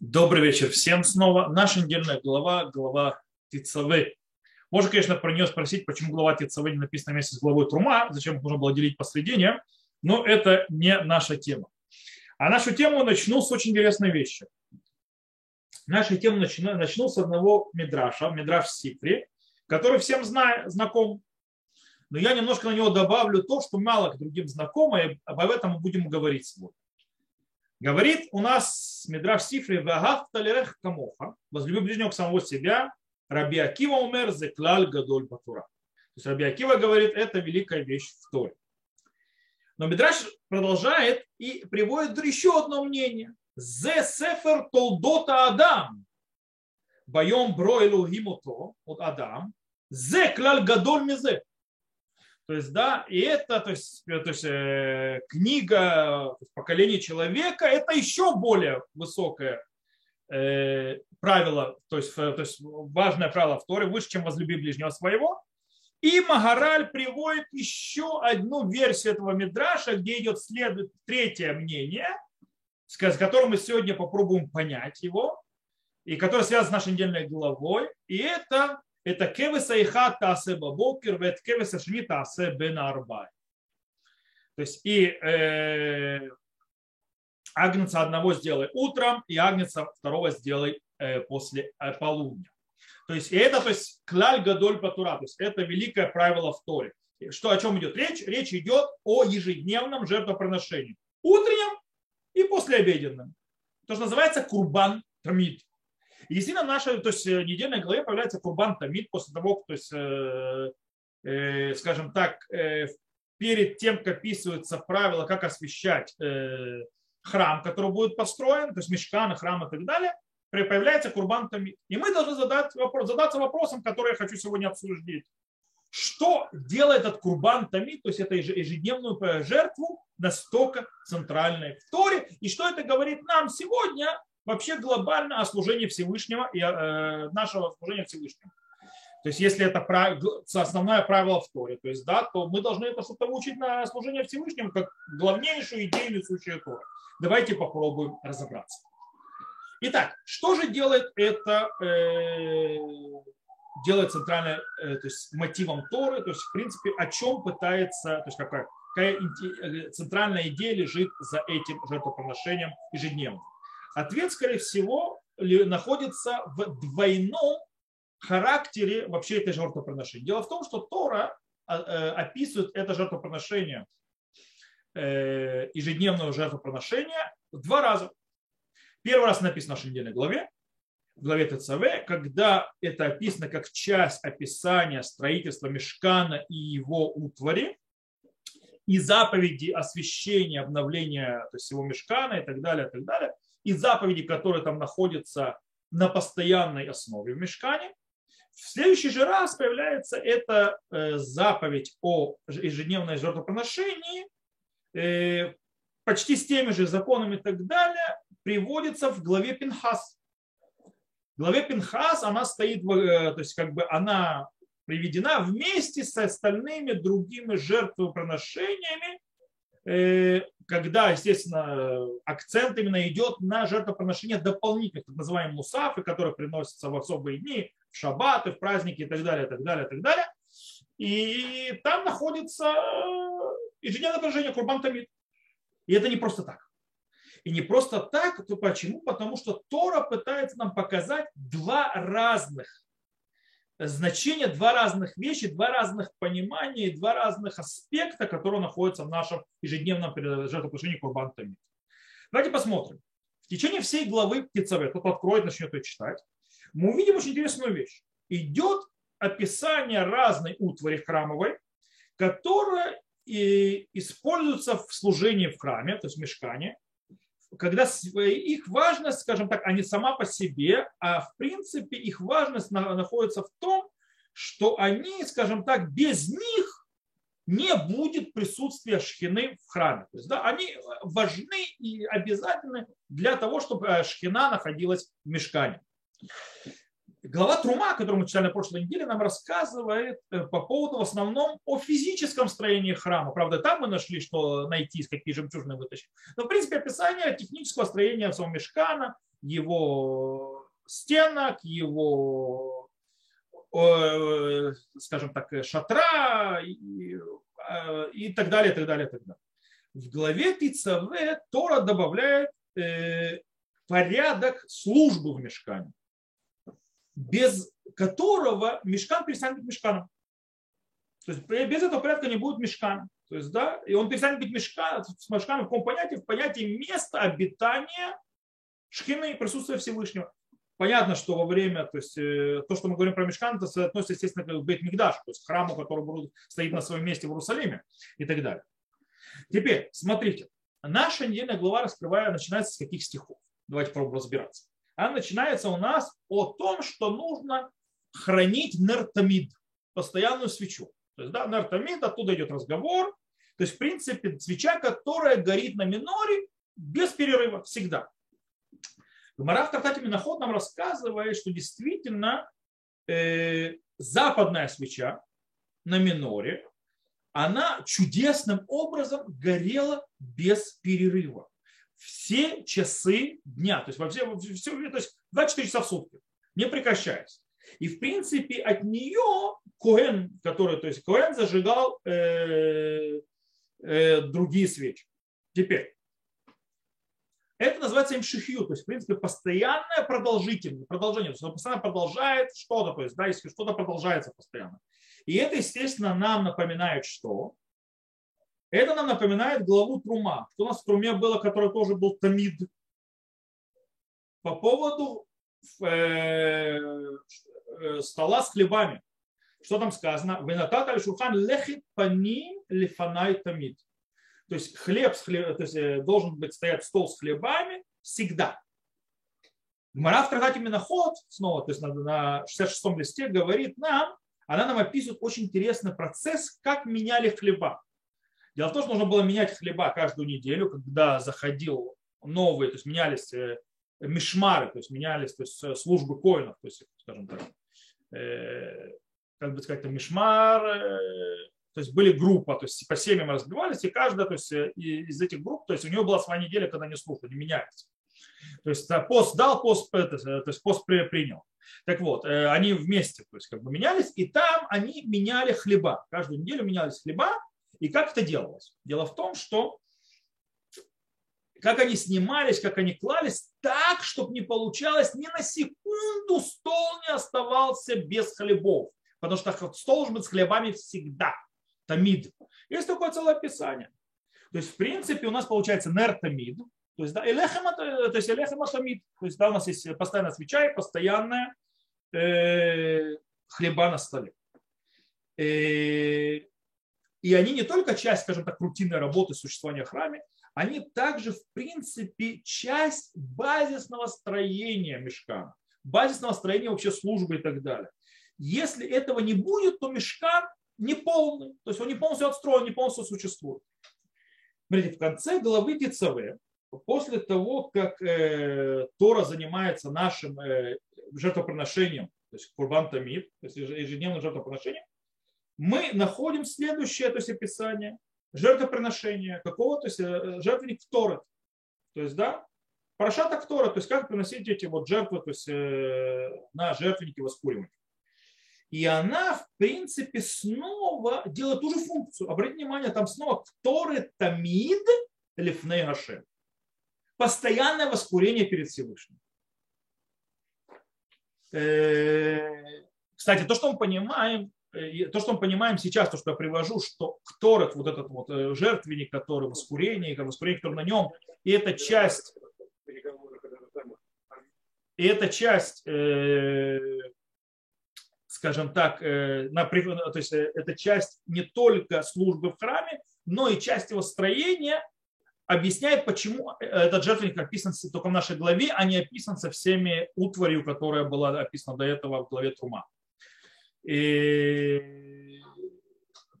Добрый вечер всем снова. Наша недельная глава, глава Тицавы. Можно, конечно, про нее спросить, почему глава Тицавы не написана вместе с главой Трума, зачем их нужно было делить посредине, но это не наша тема. А нашу тему начну с очень интересной вещи. Нашу тему начну, начну с одного мидраша, мидраш Сифри, который всем зна, знаком. Но я немножко на него добавлю то, что мало к другим знакомо, и об этом мы будем говорить сегодня. Говорит у нас Мидраш Сифри Вагав Талерех Камоха, возлюби ближнего к самого себя, Раби Акива умер зеклаль гадоль батура. То есть Раби Акива говорит, это великая вещь в Торе. Но Мидраш продолжает и приводит еще одно мнение. Зе сефер толдота Адам. Боем бройлу гимото от Адам. Зе клаль гадоль мизе. То есть, да, и это, то есть, то есть э, книга поколения человека, это еще более высокое э, правило, то есть, то есть важное правило в Торе, выше, чем возлюби ближнего своего. И Магараль приводит еще одну версию этого Мидраша, где идет следует третье мнение, с которым мы сегодня попробуем понять его, и которое связано с нашей недельной главой. И это это кевеса и хат тасе бабокер, вет кевеса шни тасе бен арбай. То есть и э, агнца одного сделай утром, и агнца второго сделай э, после э, полудня. То есть и это, то есть клаль гадоль патура, то есть это великое правило в Торе. Что, о чем идет речь? Речь идет о ежедневном жертвоприношении. Утреннем и послеобеденном. То, что называется курбан тамид. И действительно, в нашей то есть, э, недельной главе появляется Курбан Тамид после того, то есть, э, э, скажем так, э, перед тем, как описываются правила, как освещать э, храм, который будет построен, то есть мешканы, храм и так далее, появляется Курбан Тамид. И мы должны задать вопрос, задаться вопросом, который я хочу сегодня обсудить. Что делает этот Курбан Тамид, то есть это ежедневную жертву, настолько центральной в Торе, и что это говорит нам сегодня вообще глобально о служении Всевышнего и э, нашего служения Всевышнему. То есть, если это основное правило в Торе, то есть, да, то мы должны это что-то учить на служение Всевышнему как главнейшую идею несущую Торы. Давайте попробуем разобраться. Итак, что же делает это, э, делает центральное, э, то есть мотивом Торы, то есть, в принципе, о чем пытается, то есть, какая, какая э, центральная идея лежит за этим жертвоприношением ежедневно. Ответ, скорее всего, находится в двойном характере вообще этой жертвоприношения. Дело в том, что Тора а, э, описывает это жертвоприношение, э, ежедневное жертвоприношение, два раза. Первый раз написано в нашей недельной главе, в главе ТЦВ, когда это описано как часть описания строительства мешкана и его утвари, и заповеди освящения, обновления то есть его мешкана и так далее, и так далее – и заповеди, которые там находятся на постоянной основе в мешкане. В следующий же раз появляется эта э, заповедь о ежедневной жертвоприношении, э, почти с теми же законами и так далее, приводится в главе Пинхас. В главе Пинхас она стоит, э, то есть как бы она приведена вместе с остальными другими жертвоприношениями, когда, естественно, акцент именно идет на жертвоприношение дополнительных, так называемых мусафы, которые приносятся в особые дни, в шаббаты, в праздники и так далее, и так далее, и так далее. И там находится ежедневное поражение Курбан Тамид. И это не просто так. И не просто так, то почему? Потому что Тора пытается нам показать два разных значение, два разных вещи, два разных понимания, два разных аспекта, которые находятся в нашем ежедневном жертвоприношении Курбан Тамид. Давайте посмотрим. В течение всей главы Птицаве, кто откроет, начнет ее читать, мы увидим очень интересную вещь. Идет описание разной утвари храмовой, которая используется в служении в храме, то есть в мешкане, когда их важность, скажем так, они сама по себе, а в принципе их важность находится в том, что они, скажем так, без них не будет присутствия шхины в храме. То есть, да, они важны и обязательны для того, чтобы э, шхина находилась в мешкане. Глава Трума, которую мы читали на прошлой неделе, нам рассказывает э, по поводу в основном о физическом строении храма. Правда, там мы нашли, что найти, какие жемчужины вытащить. Но, в принципе, описание технического строения самого мешкана его стенок, его, э, скажем так, шатра и, э, и так далее, и так далее, и так далее. В главе Тицаве Тора добавляет порядок службы в мешкане, без которого мешкан перестанет быть мешканом. То есть без этого порядка не будет мешкана. То есть, да, и он перестанет быть мешканом, с мешканом в каком понятии? В понятии места обитания шхины присутствия Всевышнего. Понятно, что во время, то есть э, то, что мы говорим про мешкан, это относится, естественно, к Бейт Мигдаш, то есть храму, который стоит на своем месте в Иерусалиме и так далее. Теперь, смотрите, наша недельная глава, раскрывая, начинается с каких стихов? Давайте попробуем разбираться. Она начинается у нас о том, что нужно хранить нертамид, постоянную свечу. То есть, да, нертамид, оттуда идет разговор. То есть, в принципе, свеча, которая горит на миноре без перерыва всегда. Гмара в Тартате Миноход нам рассказывает, что действительно э, западная свеча на миноре, она чудесным образом горела без перерыва. Все часы дня, то есть во все, все то есть 24 часа в сутки, не прекращаясь. И в принципе от нее Коэн, который, то есть Коэн зажигал э, э, другие свечи. Теперь, это называется имшихью, то есть, в принципе, постоянное продолжительное, продолжение, то есть, оно постоянно продолжает что-то, то есть, да, если что-то продолжается постоянно. И это, естественно, нам напоминает что? Это нам напоминает главу Трума. Что у нас в Труме было, который тоже был Тамид. По поводу э, э, стола с хлебами. Что там сказано? Венатат аль шурхан лехит паним лифанай тамид. То есть хлеб, с хлеб то есть э, должен быть стоять стол с хлебами всегда. Гмара в Традате Миноход, снова, то есть на, на 66-м листе, говорит нам, она нам описывает очень интересный процесс, как меняли хлеба. Дело в том, что нужно было менять хлеба каждую неделю, когда заходил новые, то есть менялись э, мишмары, то есть менялись то есть, э, службы коинов, то есть, скажем так, э, как бы сказать, мишмар, то есть были группа, то есть по семьям разбивались, и каждая то есть, из этих групп, то есть у него была своя неделя, когда не служба, не меняется. То есть пост дал, пост, то есть пост принял. Так вот, э, они вместе то есть, как бы менялись, и там они меняли хлеба. Каждую неделю менялись хлеба. И как это делалось? Дело в том, что как они снимались, как они клались, так, чтобы не получалось ни на секунду стол не оставался без хлебов. Потому что стол должен быть с хлебами всегда. Тамид. Есть такое целое описание. То есть, в принципе, у нас получается нертамид, то есть, да, элехем, то есть элехем атамид. То есть, да, у нас есть постоянная свеча и постоянная э, хлеба на столе. Э, и они не только часть, скажем так, рутинной работы существования в храме, они также, в принципе, часть базисного строения мешкана, базисного строения вообще службы и так далее. Если этого не будет, то мешкан не полный, то есть он не полностью отстроен, не полностью существует. Смотрите, в конце главы Дицаве после того, как э, Тора занимается нашим э, жертвоприношением, то есть Курбан Тамид, то есть ежедневным жертвоприношением, мы находим следующее то есть, описание жертвоприношения какого, то есть э, жертвенник Торет. То есть, да, Парашата Ктора, то есть как приносить эти вот жертвы то есть, э, на жертвенники воскуривания. И она, в принципе, снова делает ту же функцию. Обратите внимание, там снова Торы Тамид Лифней Гашем постоянное воскурение перед Всевышним. Э, кстати, то, что мы понимаем, э, то, что мы понимаем сейчас, то, что я привожу, что Кторет, вот этот вот э, жертвенник, который воскурение, воскурение, который на нем, и эта часть, и эта часть, скажем так, то есть это часть не только службы в храме, но и часть его строения, объясняет, почему этот жертвенник описан только в нашей главе, а не описан со всеми утварью, которая была описана до этого в главе Трума. И...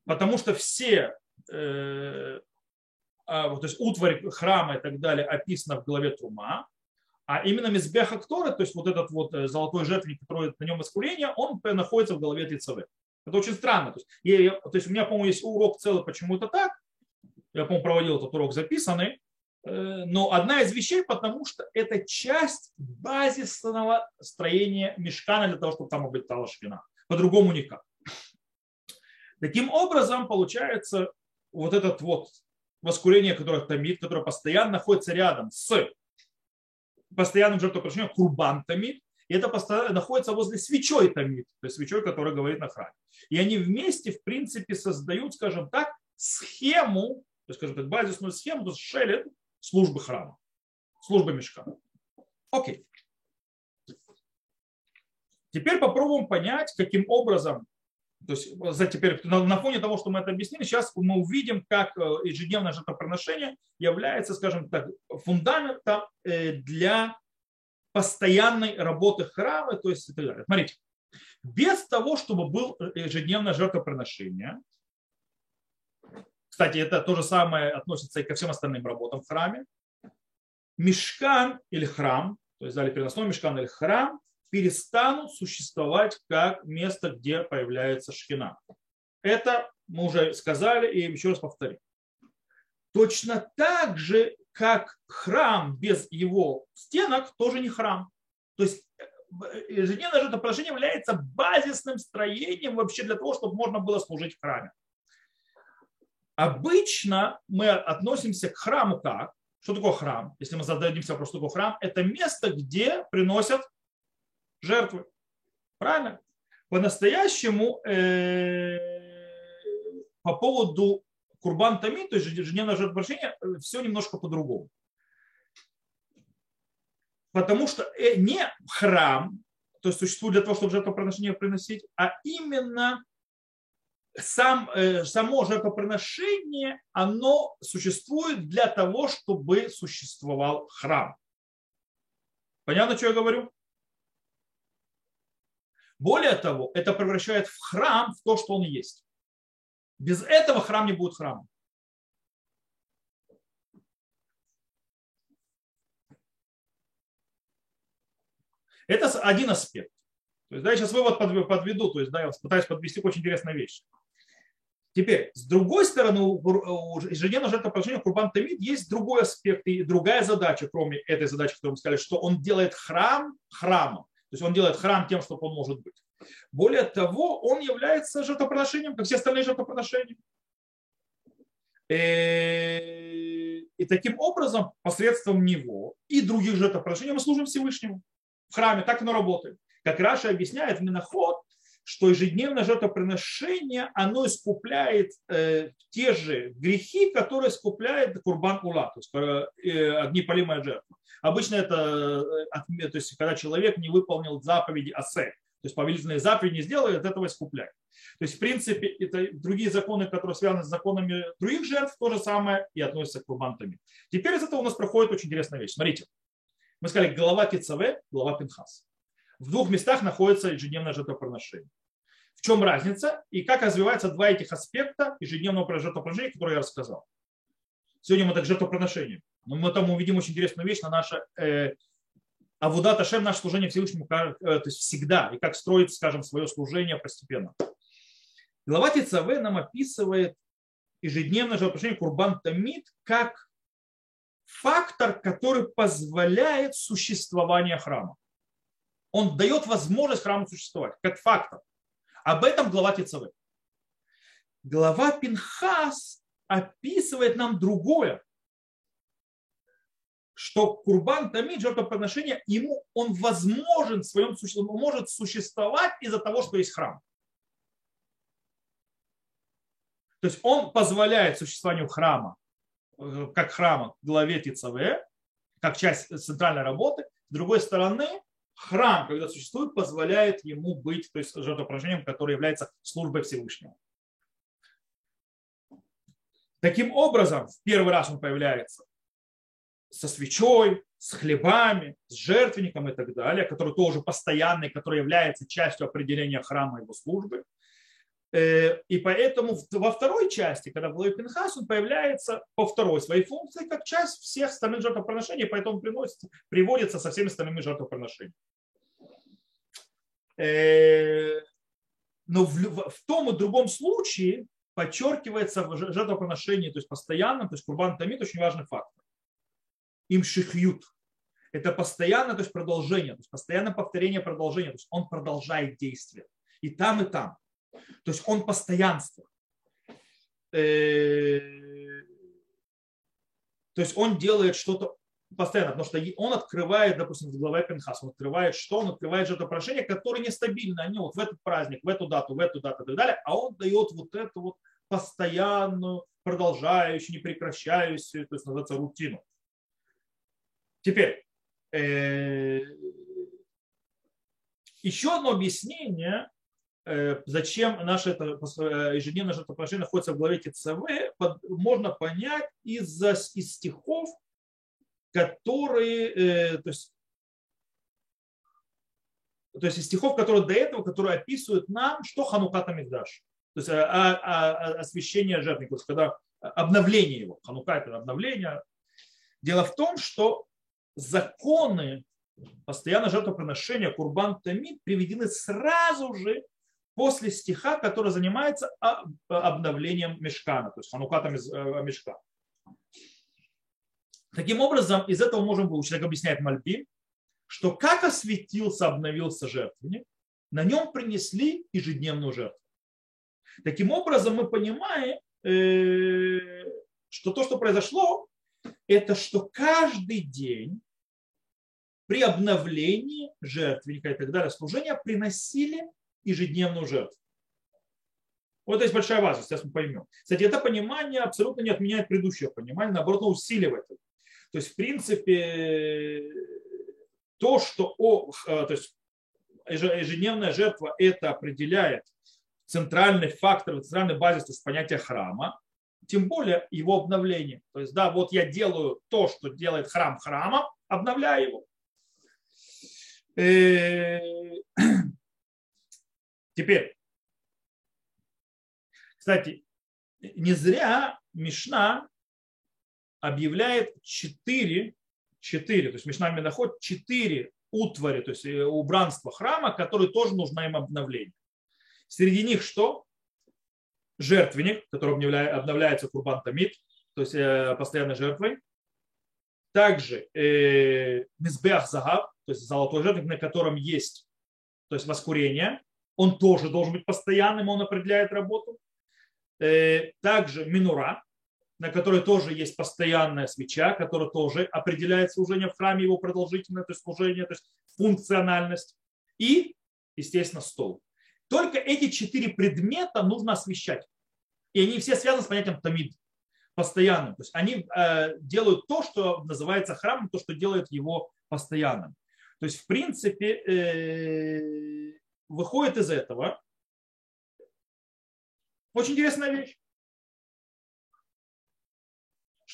Потому что все э, а, то есть утварь храма и так далее описано в главе Трума, а именно Мизбеха Ктора, то есть вот этот вот э, золотой жертвенник, который на нем искурение, он находится в главе Тицавы. Это очень странно. То есть, я, то есть у меня, по-моему, есть урок целый, почему это так, я, по-моему, проводил этот урок записанный, Э, но одна из вещей, потому что это часть базисного строения мешкана для того, чтобы там обитала шхина. По-другому никак. Таким образом, получается, вот этот вот воскурение, которое томит, которое постоянно находится рядом с постоянным жертвоприношением, курбан томит, и это постоянно находится возле свечой томит, то есть свечой, которая говорит на храме. И они вместе, в принципе, создают, скажем так, схему, то есть, скажем так, базисную схему, то есть шелет службы храма, службы мешка. Окей. Теперь попробуем понять, каким образом то есть за теперь на фоне того, что мы это объяснили, сейчас мы увидим, как э, ежедневное жертвоприношение является, скажем так, фундаментом э, для постоянной работы храма. То есть, Смотрите, без того, чтобы было ежедневное жертвоприношение, кстати, это то же самое относится и ко всем остальным работам в храме, мешкан или храм, то есть дали переносной мешкан или храм, перестанут существовать как место, где появляется шхина. Это мы уже сказали и еще раз повторим. Точно так же, как храм без его стенок, тоже не храм. То есть э, ежедневное жертвоприношение является базисным строением вообще для того, чтобы можно было служить в храме. Обычно мы относимся к храму как? Что такое храм? Если мы зададимся вопрос, что такое храм, это место, где приносят жертвы. Правильно? По-настоящему э, по поводу Курбан Тами, то есть ежедневное жертвоприношение, э, все немножко по-другому. Потому что э, не храм, то есть существует для того, чтобы жертвоприношение приносить, а именно сам, само жертвоприношение, оно существует для того, чтобы существовал храм. Понятно, что я говорю? Более того, это превращает в храм в то, что он есть. Без этого храм не будет храмом. Это один аспект. То есть, да, я сейчас вывод подведу, то есть, да, я пытаюсь подвести к очень интересной вещи. Теперь, с другой стороны, у ежедневного жертвоприношения Курбан Тамид есть другой аспект и другая задача, кроме этой задачи, которую мы сказали, что он делает храм храмом. То есть он делает храм тем, что он может быть. Более того, он является жертвоприношением, как все остальные жертвоприношения. Э, и таким образом, посредством него и других жертвоприношений мы служим Всевышнему в храме. Так оно работает. Как Раша объясняет в Миноход, что ежедневное жертвоприношение, оно искупляет э, те же грехи, которые искупляет Курбан Ула, то есть э, огнепалимая жертва. Обычно это, э, то есть, когда человек не выполнил заповеди Асе, то есть повелительные заповеди не сделал, от этого искупляет. То есть, в принципе, это другие законы, которые связаны с законами других жертв, то же самое и относятся к курбантами. Теперь из этого у нас проходит очень интересная вещь. Смотрите, мы сказали глава Кицаве, глава Пинхас. В двух местах находится ежедневное жертвоприношение. В чем разница и как развиваются два этих аспекта ежедневного жертвоприношения, которые я рассказал. Сегодня мы так жертвоприношение. Но мы там увидим очень интересную вещь на наше э, Авудат Ашем, наше служение Всевышнему, э, то есть всегда, и как строить, скажем, свое служение постепенно. Глава Тицаве нам описывает ежедневное жертвоприношение Курбан Тамид как фактор, который позволяет существование храма. Он дает возможность храму существовать, как фактор. Об этом глава Тицаве. Глава Пинхас описывает нам другое что курбан тамид, жертвоприношение, ему он возможен в своем существовании, он может существовать из-за того, что есть храм. То есть он позволяет существованию храма, э, как храма главе Тицаве, как часть центральной работы. С другой стороны, храм, когда существует, позволяет ему быть то есть, жертвоприношением, которое является службой Всевышнего. Таким образом, в первый раз он появляется со свечой, с хлебами, с жертвенником и так далее, который тоже постоянный, который является частью определения храма его службы. Э, и поэтому во второй части, когда в главе Пинхас, он появляется по второй своей функции, как часть всех остальных жертвоприношений, поэтому приносится, приводится со всеми остальными жертвоприношениями. Э, но в, в том и другом случае подчеркивается в жертвоприношении, то есть постоянно, то есть курбан тамид очень важный фактор. им шихют. Это постоянно, то есть продолжение, то есть постоянное повторение продолжения, то есть он продолжает действие. И там, и там. То есть он постоянство. Э, то есть он делает что-то постоянно, потому что он открывает, допустим, в главе Пенхас, он открывает что? Он открывает жертвоприношения, которые нестабильны. Они вот в этот праздник, в эту дату, в эту дату и так далее, а он дает вот эту вот постоянную, продолжающую, не прекращающуюся, то есть называется рутину. Теперь, э, еще одно объяснение, зачем наше э, ежедневное жертвоприношение находится в главе ТЦВ, можно понять из, из стихов, которые, то есть, то есть из стихов, которые до этого, которые описывают нам, что Хануката Мигдаш. То есть а, а, освящение жертвника, то есть когда обновление его. Ханука это обновление. Дело в том, что законы постоянно жертвоприношения Курбан Тамид приведены сразу же после стиха, который занимается обновлением мешкана, то есть ханукатом из э, мешка. Таким образом, из этого можем выучить, как объясняет Мальбим, что как осветился, обновился жертвенник, на нем принесли ежедневную жертву. Таким образом, мы понимаем, э, что то, что произошло, это что каждый день при обновлении жертвенника и так далее служения приносили ежедневную жертву. Вот есть большая важность, сейчас мы поймем. Кстати, это понимание абсолютно не отменяет предыдущее понимание, наоборот, усиливает это. То есть, в принципе, то, что о, э, то есть ежедневная жертва это определяет центральный фактор, центральный базис, то есть понятие храма, тем более его обновление. То есть, да, вот я делаю то, что делает храм храмом, обновляю его. Теперь, кстати, не зря Мишна объявляет четыре, четыре, то есть Мишна находит четыре утвари, то есть э, убранства храма, которые тоже нужно им обновление. Среди них что? Жертвенник, который обновляется Курбан Тамид, то есть э, постоянной жертвой. Также э, Мизбех Загаб, то есть золотой жертвенник, на котором есть то есть воскурение. Он тоже должен быть постоянным, он определяет работу. Э, также Минура, на которой тоже есть постоянная свеча, которая тоже определяет служение в храме, его продолжительное то есть служение, то есть функциональность. И, естественно, стол. Только эти четыре предмета нужно освещать. И они все связаны с понятием тамид, постоянным. То есть они э, делают то, что называется храмом, то, что делает его постоянным. То есть, в принципе, э, выходит из этого очень интересная вещь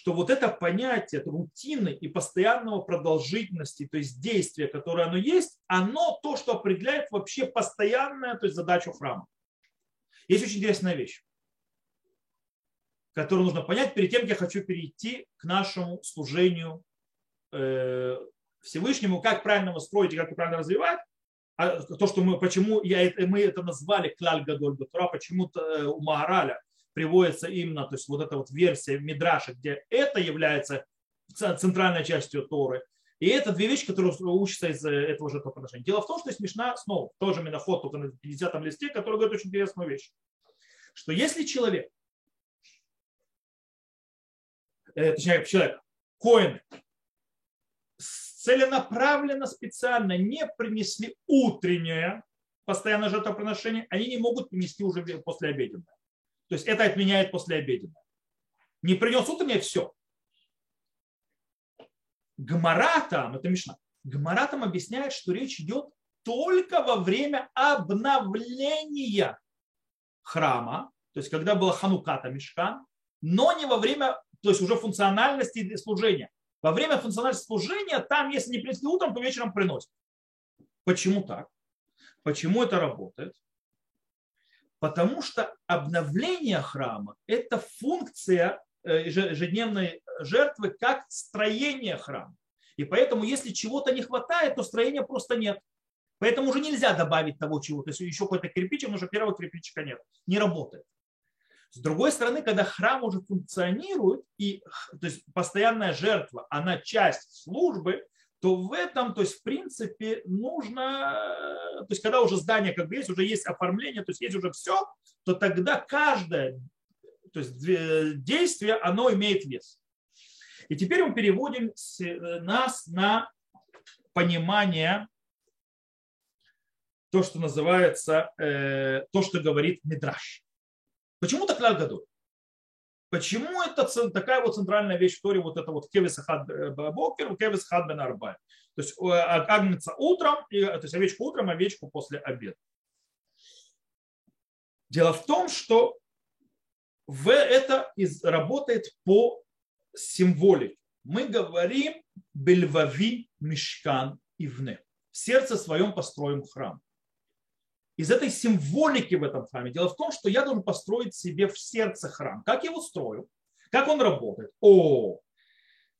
что вот это понятие рутины и постоянного продолжительности, то есть действия, которое оно есть, оно то, что определяет вообще постоянную то есть задачу храма. Есть очень интересная вещь, которую нужно понять перед тем, как я хочу перейти к нашему служению э, Всевышнему, как правильно его строить и как правильно развивать. А то, что мы, почему я, мы это назвали клаль гадоль батура, почему-то э, у Магараля приводится именно, то есть вот эта вот версия Мидраша, где это является центральной частью Торы. И это две вещи, которые учатся из этого же жертвоприношения. Дело в том, что есть Мишна снова, тоже Миноход, только на 50 листе, который говорит очень интересную вещь. Что если человек, э, точнее, человек, коин, целенаправленно, специально не принесли утреннее постоянное жертвоприношение, они не могут принести уже после обеденное. То есть это отменяет после обеденного. Не принес утреннее, все. Гмара там, это Мишна, Гмара там объясняет, что речь идет только во время обновления храма, то есть когда была хануката мешкан, но не во время, то есть уже функциональности служения. Во время функциональности служения там, если не принесли утром, то вечером приносят. Почему так? Почему это работает? Потому что обновление храма – это функция э, ежедневной жертвы как строение храма. И поэтому, если чего-то не хватает, то строения просто нет. Поэтому уже нельзя добавить того чего-то. Если еще какой-то кирпичик, но уже первого кирпичика нет. Не работает. С другой стороны, когда храм уже функционирует, и то есть постоянная жертва, она часть службы, то в этом, то есть в принципе нужно, то есть когда уже здание как бы есть, уже есть оформление, то есть есть уже все, то тогда каждое то есть действие, оно имеет вес. И теперь мы переводим нас на понимание то, что называется, э, то, что говорит Мидраш. Почему так Гадоль? Почему это такая вот центральная вещь в Торе, вот это вот кевис хад э, бокер, кевис хад бен арбай. То есть а, агнца утром, то есть овечку утром, овечку после обеда. Дело в том, что в это работает по символике. Мы говорим бельвави мишкан ивне. В сердце своем построим храм из этой символики в этом храме. Дело в том, что я должен построить себе в сердце храм. Как я его строю? Как он работает? О,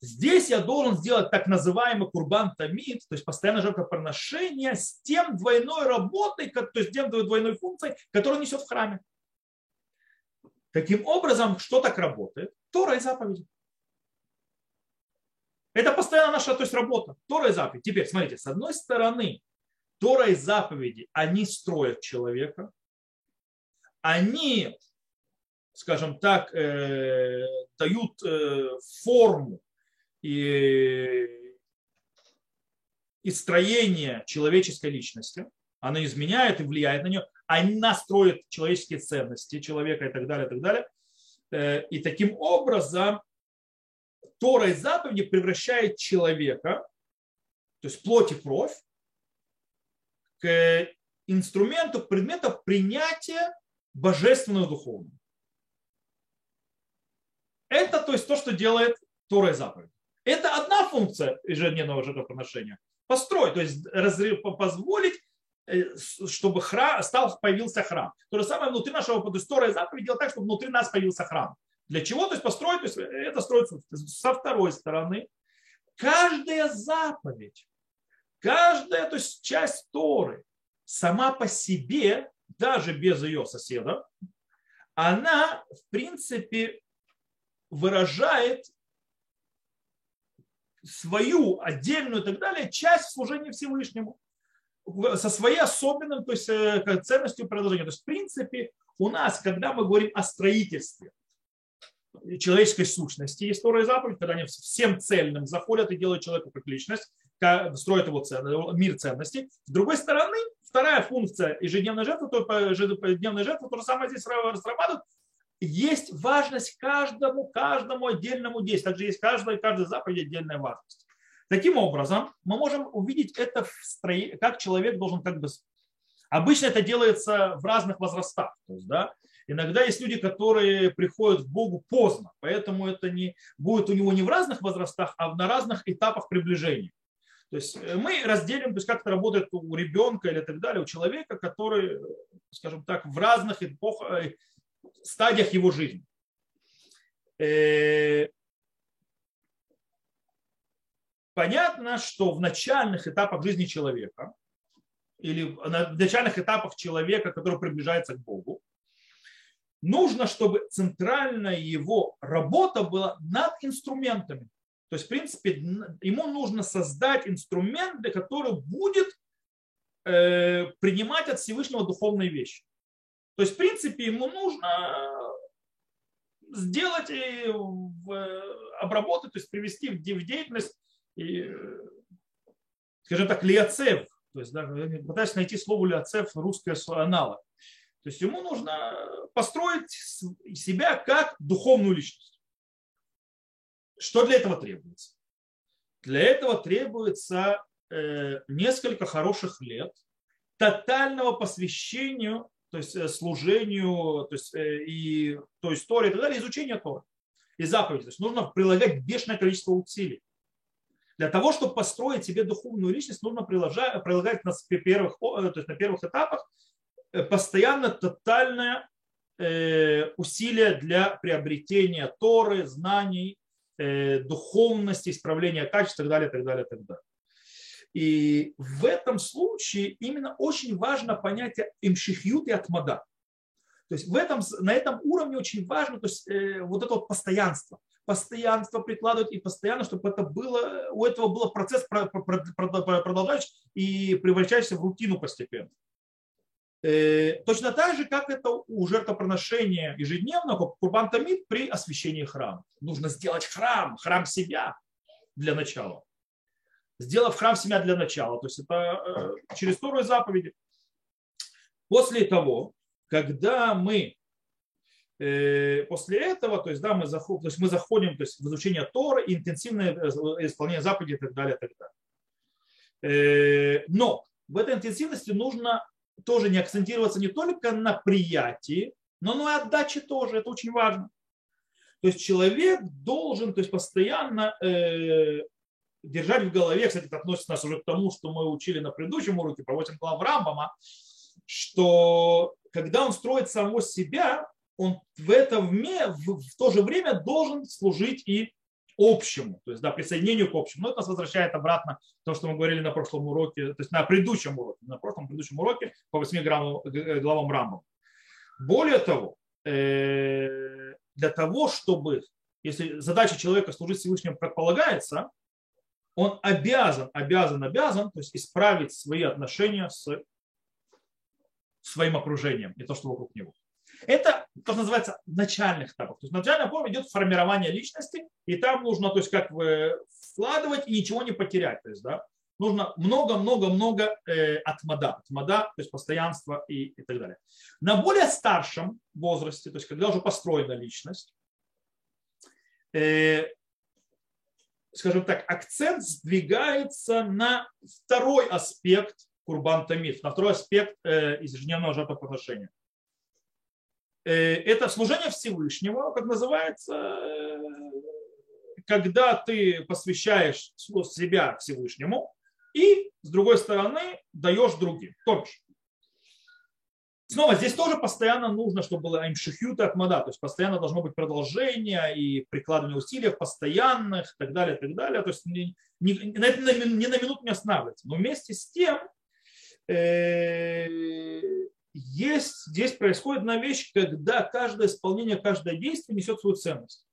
здесь я должен сделать так называемый курбан тамид, то есть постоянное жертвоприношение с тем двойной работой, то есть тем двойной функцией, которую несет в храме. Таким образом, что так работает? Тора и заповеди. Это постоянно наша то есть, работа. Тора и заповедь. Теперь, смотрите, с одной стороны, Тора и заповеди, они строят человека, они, скажем так, э, дают э, форму и, и строение человеческой личности, она изменяет и влияет на нее, она строит человеческие ценности человека и так далее, и так далее. Э, и таким образом Тора и заповеди превращает человека, то есть плоть и кровь, к инструменту, к предмету принятия божественного духовного. Это то есть то, что делает Тора и заповедь. Это одна функция ежедневного жертвоприношения. Построить, то есть разрыв, позволить, э, чтобы храм, стал, появился храм. То же самое внутри нашего, то есть Тора и заповедь делать так, чтобы внутри нас появился храм. Для чего? То есть построить, то есть это строится со второй стороны. Каждая заповедь Каждая то есть, часть Торы сама по себе, даже без ее соседа, она, в принципе, выражает свою отдельную и так далее часть служения Всевышнему со своей особенной то есть, э, ценностью продолжения. То есть, в принципе, у нас, когда мы говорим о строительстве человеческой сущности, есть вторая заповедь, когда они всем цельным заходят и делают человека как личность, строит его цен, мир ценностей. С другой стороны, вторая функция ежедневной жертвы, то ежедневной жертвы, то же самое здесь разрабатывают, есть важность каждому, каждому отдельному действию. Также есть каждая, каждая заповедь отдельная важность. Таким образом, мы можем увидеть это, в строи, как человек должен как бы... Обычно это делается в разных возрастах. То есть, да, Иногда есть люди, которые приходят к Богу поздно, поэтому это не будет у него не в разных возрастах, а на разных этапах приближения. То есть э, мы разделим, то есть как это работает у ребенка или так далее, у человека, который, скажем так, в разных эпохах, э, стадиях его жизни. Э, понятно, что в начальных этапах жизни человека или на начальных этапах человека, который приближается к Богу, нужно, чтобы центральная его работа была над инструментами. То есть, в принципе, ему нужно создать инструмент, для которого будет э, принимать от Всевышнего духовные вещи. То есть, в принципе, ему нужно сделать и обработать, то есть привести в деятельность, и, скажем так, лиацев. То есть даже пытаюсь найти слово лиацев русское аналог. То есть ему нужно построить себя как духовную личность. Что для этого требуется? Для этого требуется э, несколько хороших лет тотального посвящению, то есть э, служению, то есть э, и той истории и так далее, изучения Торы и заповедей. То есть нужно прилагать бешеное количество усилий. Для того, чтобы построить себе духовную личность, нужно прилагать, прилагать на, первых, то есть на первых этапах постоянно тотальное усилие для приобретения Торы, знаний, духовности, исправления качества и так далее, так далее, так далее. И в этом случае именно очень важно понятие имшихют и атмада. То есть в этом, на этом уровне очень важно то есть, э, вот это вот постоянство. Постоянство прикладывать и постоянно, чтобы это было, у этого был процесс продолжающий и превращающийся в рутину постепенно. Э, точно так же, как это у жертвоприношения ежедневного, Курбан Тамид при освящении храма. Нужно сделать храм, храм себя для начала. Сделав храм себя для начала. То есть это э, через вторую заповеди. После того, когда мы э, после этого, то есть, да, мы, заходим, то есть мы заходим то есть, в изучение Тора, интенсивное исполнение заповедей и так далее, и так далее. Но в этой интенсивности нужно тоже не акцентироваться не только на приятии, но и на отдаче тоже. Это очень важно. То есть человек должен то есть, постоянно э, держать в голове, кстати, это относится нас уже к тому, что мы учили на предыдущем уроке про 8 глав Рамбама, что когда он строит самого себя, он в это в, в то же время должен служить и общему, то есть да, присоединению к общему. Но это нас возвращает обратно то, что мы говорили на прошлом уроке, то есть на предыдущем уроке, на прошлом предыдущем уроке по 8 главам Рамбам. Более того, э, для того, чтобы, если задача человека служить Всевышнему предполагается, он обязан, обязан, обязан, то есть исправить свои отношения с своим окружением, не то, что вокруг него. Это то, что называется начальных этапов. То есть начальный этап идет формирование личности, и там нужно то есть, как бы вкладывать и ничего не потерять. То есть, да, нужно много-много-много э, отмада, отмада, то есть постоянство и, и так далее. На более старшем возрасте, то есть когда уже построена личность, э, скажем так, акцент сдвигается на второй аспект Курбан Тамид, на второй аспект э, ежедневного жертвоприношения – Э, это служение Всевышнего, как называется, э, когда ты посвящаешь себя Всевышнему и, с другой стороны, даешь другим. То Снова, здесь тоже постоянно нужно, чтобы было имшихют от мада, то есть постоянно должно быть продолжение и прикладывание усилий постоянных и так далее, и так далее. То есть не, не, не, не на минуту не останавливаться. Но вместе с тем э, здесь происходит одна вещь, когда каждое исполнение, каждое действие несет свою ценность.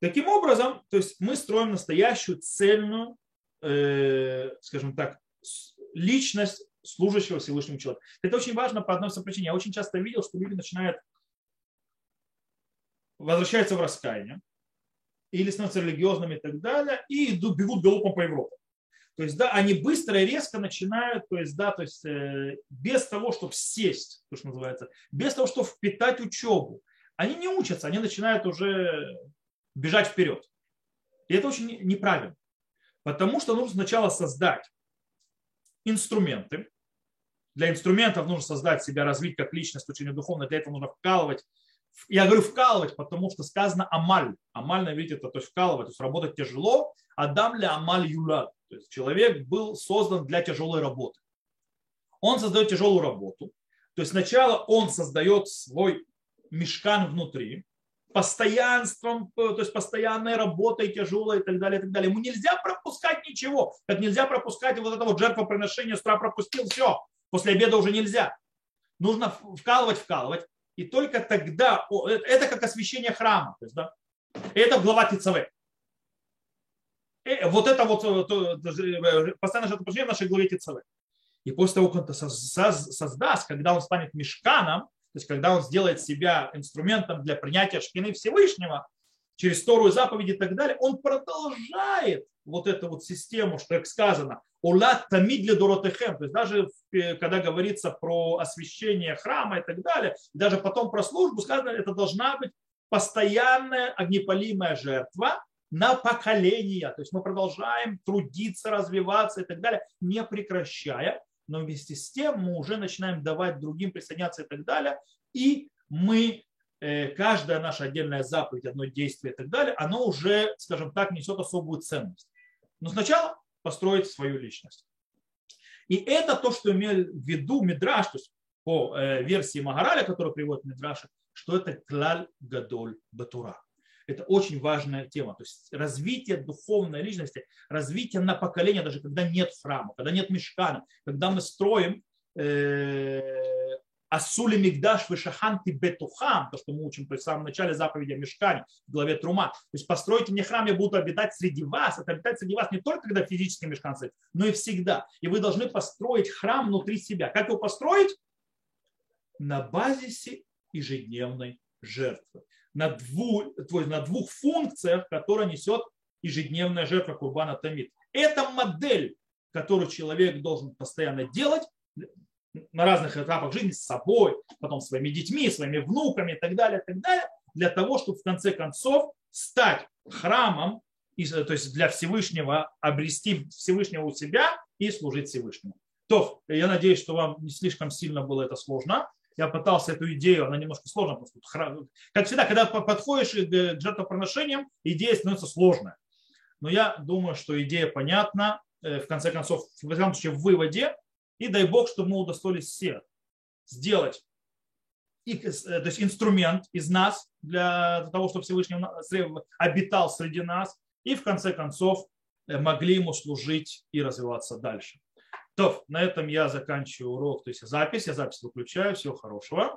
Таким образом, то есть мы строим настоящую цельную, э, скажем так, личность служащего Всевышнему человеку. Это очень важно по одной причине. Я очень часто видел, что люди начинают возвращаются в раскаяние, или становятся религиозными и так далее, и идут, бегут галопом по Европе. То есть, да, они быстро и резко начинают, то есть, да, то есть, э, без того, чтобы сесть, то, что называется, без того, чтобы впитать учебу, они не учатся, они начинают уже бежать вперед. И это очень неправильно. Потому что нужно сначала создать инструменты. Для инструментов нужно создать себя, развить как личность, учение духовное. Для этого нужно вкалывать я говорю вкалывать, потому что сказано амаль. Амаль на видите, это то есть вкалывать, то есть работать тяжело. Адам для амаль юлад. То есть человек был создан для тяжелой работы. Он создает тяжелую работу. То есть сначала он создает свой мешкан внутри, постоянством, то есть постоянной работой, тяжелой и так далее, и так далее. Ему нельзя пропускать ничего, как нельзя пропускать вот это вот жертвоприношение, с утра пропустил, все, после обеда уже нельзя. Нужно вкалывать, вкалывать и только тогда, э, это как освящение храма, то есть, да, это глава Тицаве. Вот это вот постоянно жертвоприношение в нашей главе Тицаве. И после того, как он это создаст, когда он станет мешканом, то есть когда он сделает себя инструментом для принятия шкины Всевышнего, через вторую заповедь и так далее, он продолжает вот эту вот систему, что, как сказано, «Улат тамид для доротехем», то есть даже э, когда говорится про освящение храма и так далее, даже потом про службу, сказано, это должна быть постоянная огнепалимая жертва на поколения. То есть мы продолжаем трудиться, развиваться и так далее, не прекращая, но вместе с тем мы уже начинаем давать другим присоединяться и так далее, и мы Э, каждая наша отдельная заповедь, одно действие и так далее, оно уже, скажем так, несет особую ценность. Но сначала построить свою личность. И это то, что имел в виду Мидраш, то есть по э, версии Магараля, которую приводит Мидраш, что это клаль гадоль батура. Это очень важная тема. То есть развитие духовной личности, развитие на поколение, даже когда нет храма, когда нет мешкана, когда мы строим э, Асули Мигдаш Вишаханти Бетухам, то, что мы учим в самом начале заповеди о Мешкане, в главе Трума. То есть постройте мне храм, я буду обитать среди вас. Это обитать среди вас не только когда физически мешкан стоит, но и всегда. И вы должны построить храм внутри себя. Как его построить? На базисе ежедневной жертвы. На двух, то есть на двух функциях, которые несет ежедневная жертва Курбана Тамид. Это модель, которую человек должен постоянно делать на разных этапах жизни с собой, потом своими детьми, своими внуками и так далее, и так далее, для того, чтобы в конце концов стать храмом, то есть для Всевышнего обрести Всевышнего у себя и служить Всевышнему. То, я надеюсь, что вам не слишком сильно было это сложно. Я пытался эту идею, она немножко сложная. Просто. Как всегда, когда подходишь к жертвоприношениям, идея становится сложная. Но я думаю, что идея понятна. Э, в конце концов, в этом случае в выводе и дай Бог, чтобы мы удостоились все сделать э, то есть инструмент из нас для того, чтобы Всевышний обитал среди нас и в конце концов э, могли ему служить и развиваться дальше. То, на этом я заканчиваю урок, то есть запись, я запись выключаю, всего хорошего.